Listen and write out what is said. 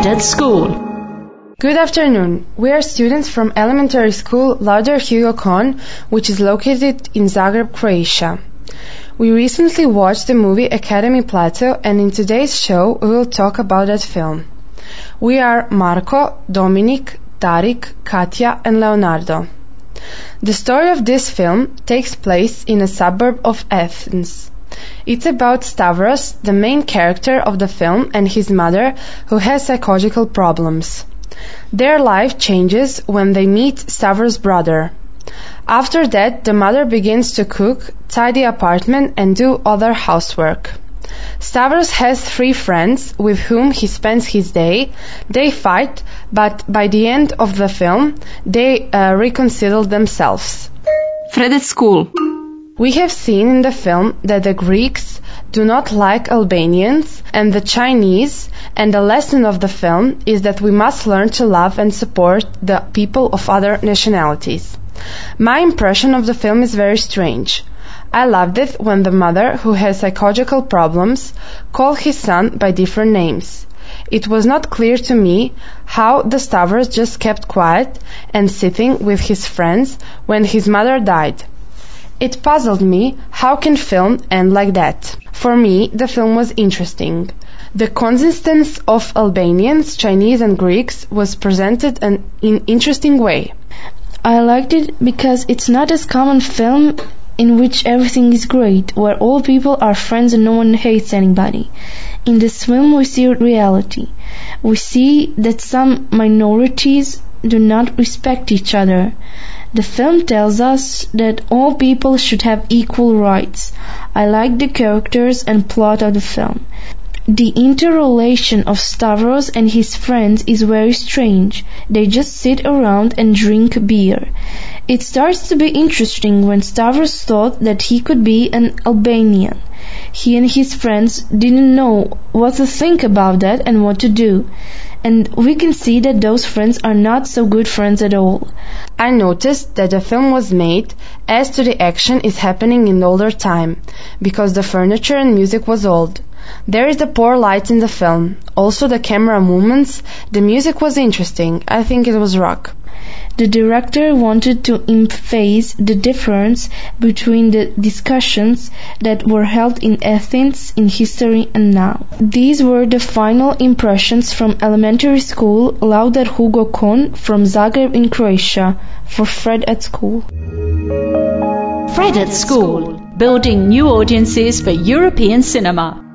School. Good afternoon. We are students from elementary school Lauder Hugo Kon, which is located in Zagreb, Croatia. We recently watched the movie Academy Plateau and in today's show we will talk about that film. We are Marco, Dominic, Tarik, Katja and Leonardo. The story of this film takes place in a suburb of Athens. It's about Stavros, the main character of the film, and his mother, who has psychological problems. Their life changes when they meet Stavros' brother. After that, the mother begins to cook, tidy apartment, and do other housework. Stavros has three friends with whom he spends his day. They fight, but by the end of the film, they uh, reconcile themselves. Fred at School. We have seen in the film that the Greeks do not like Albanians and the Chinese, and the lesson of the film is that we must learn to love and support the people of other nationalities. My impression of the film is very strange. I loved it when the mother, who has psychological problems, called his son by different names. It was not clear to me how the Stavros just kept quiet and sitting with his friends when his mother died. It puzzled me how can film end like that. For me, the film was interesting. The coexistence of Albanians, Chinese and Greeks was presented in an interesting way. I liked it because it's not as common film in which everything is great, where all people are friends and no one hates anybody. In this film we see reality. We see that some minorities do not respect each other. The film tells us that all people should have equal rights. I like the characters and plot of the film. The interrelation of Stavros and his friends is very strange. They just sit around and drink beer. It starts to be interesting when Stavros thought that he could be an Albanian. He and his friends didn't know what to think about that and what to do and we can see that those friends are not so good friends at all. I noticed that the film was made as to the action is happening in older time, because the furniture and music was old. There is the poor light in the film. Also the camera movements, the music was interesting. I think it was rock. The director wanted to emphasize the difference between the discussions that were held in Athens in history and now. These were the final impressions from elementary school Lauder Hugo Kon from Zagreb in Croatia for Fred at School. Fred at School, building new audiences for European cinema.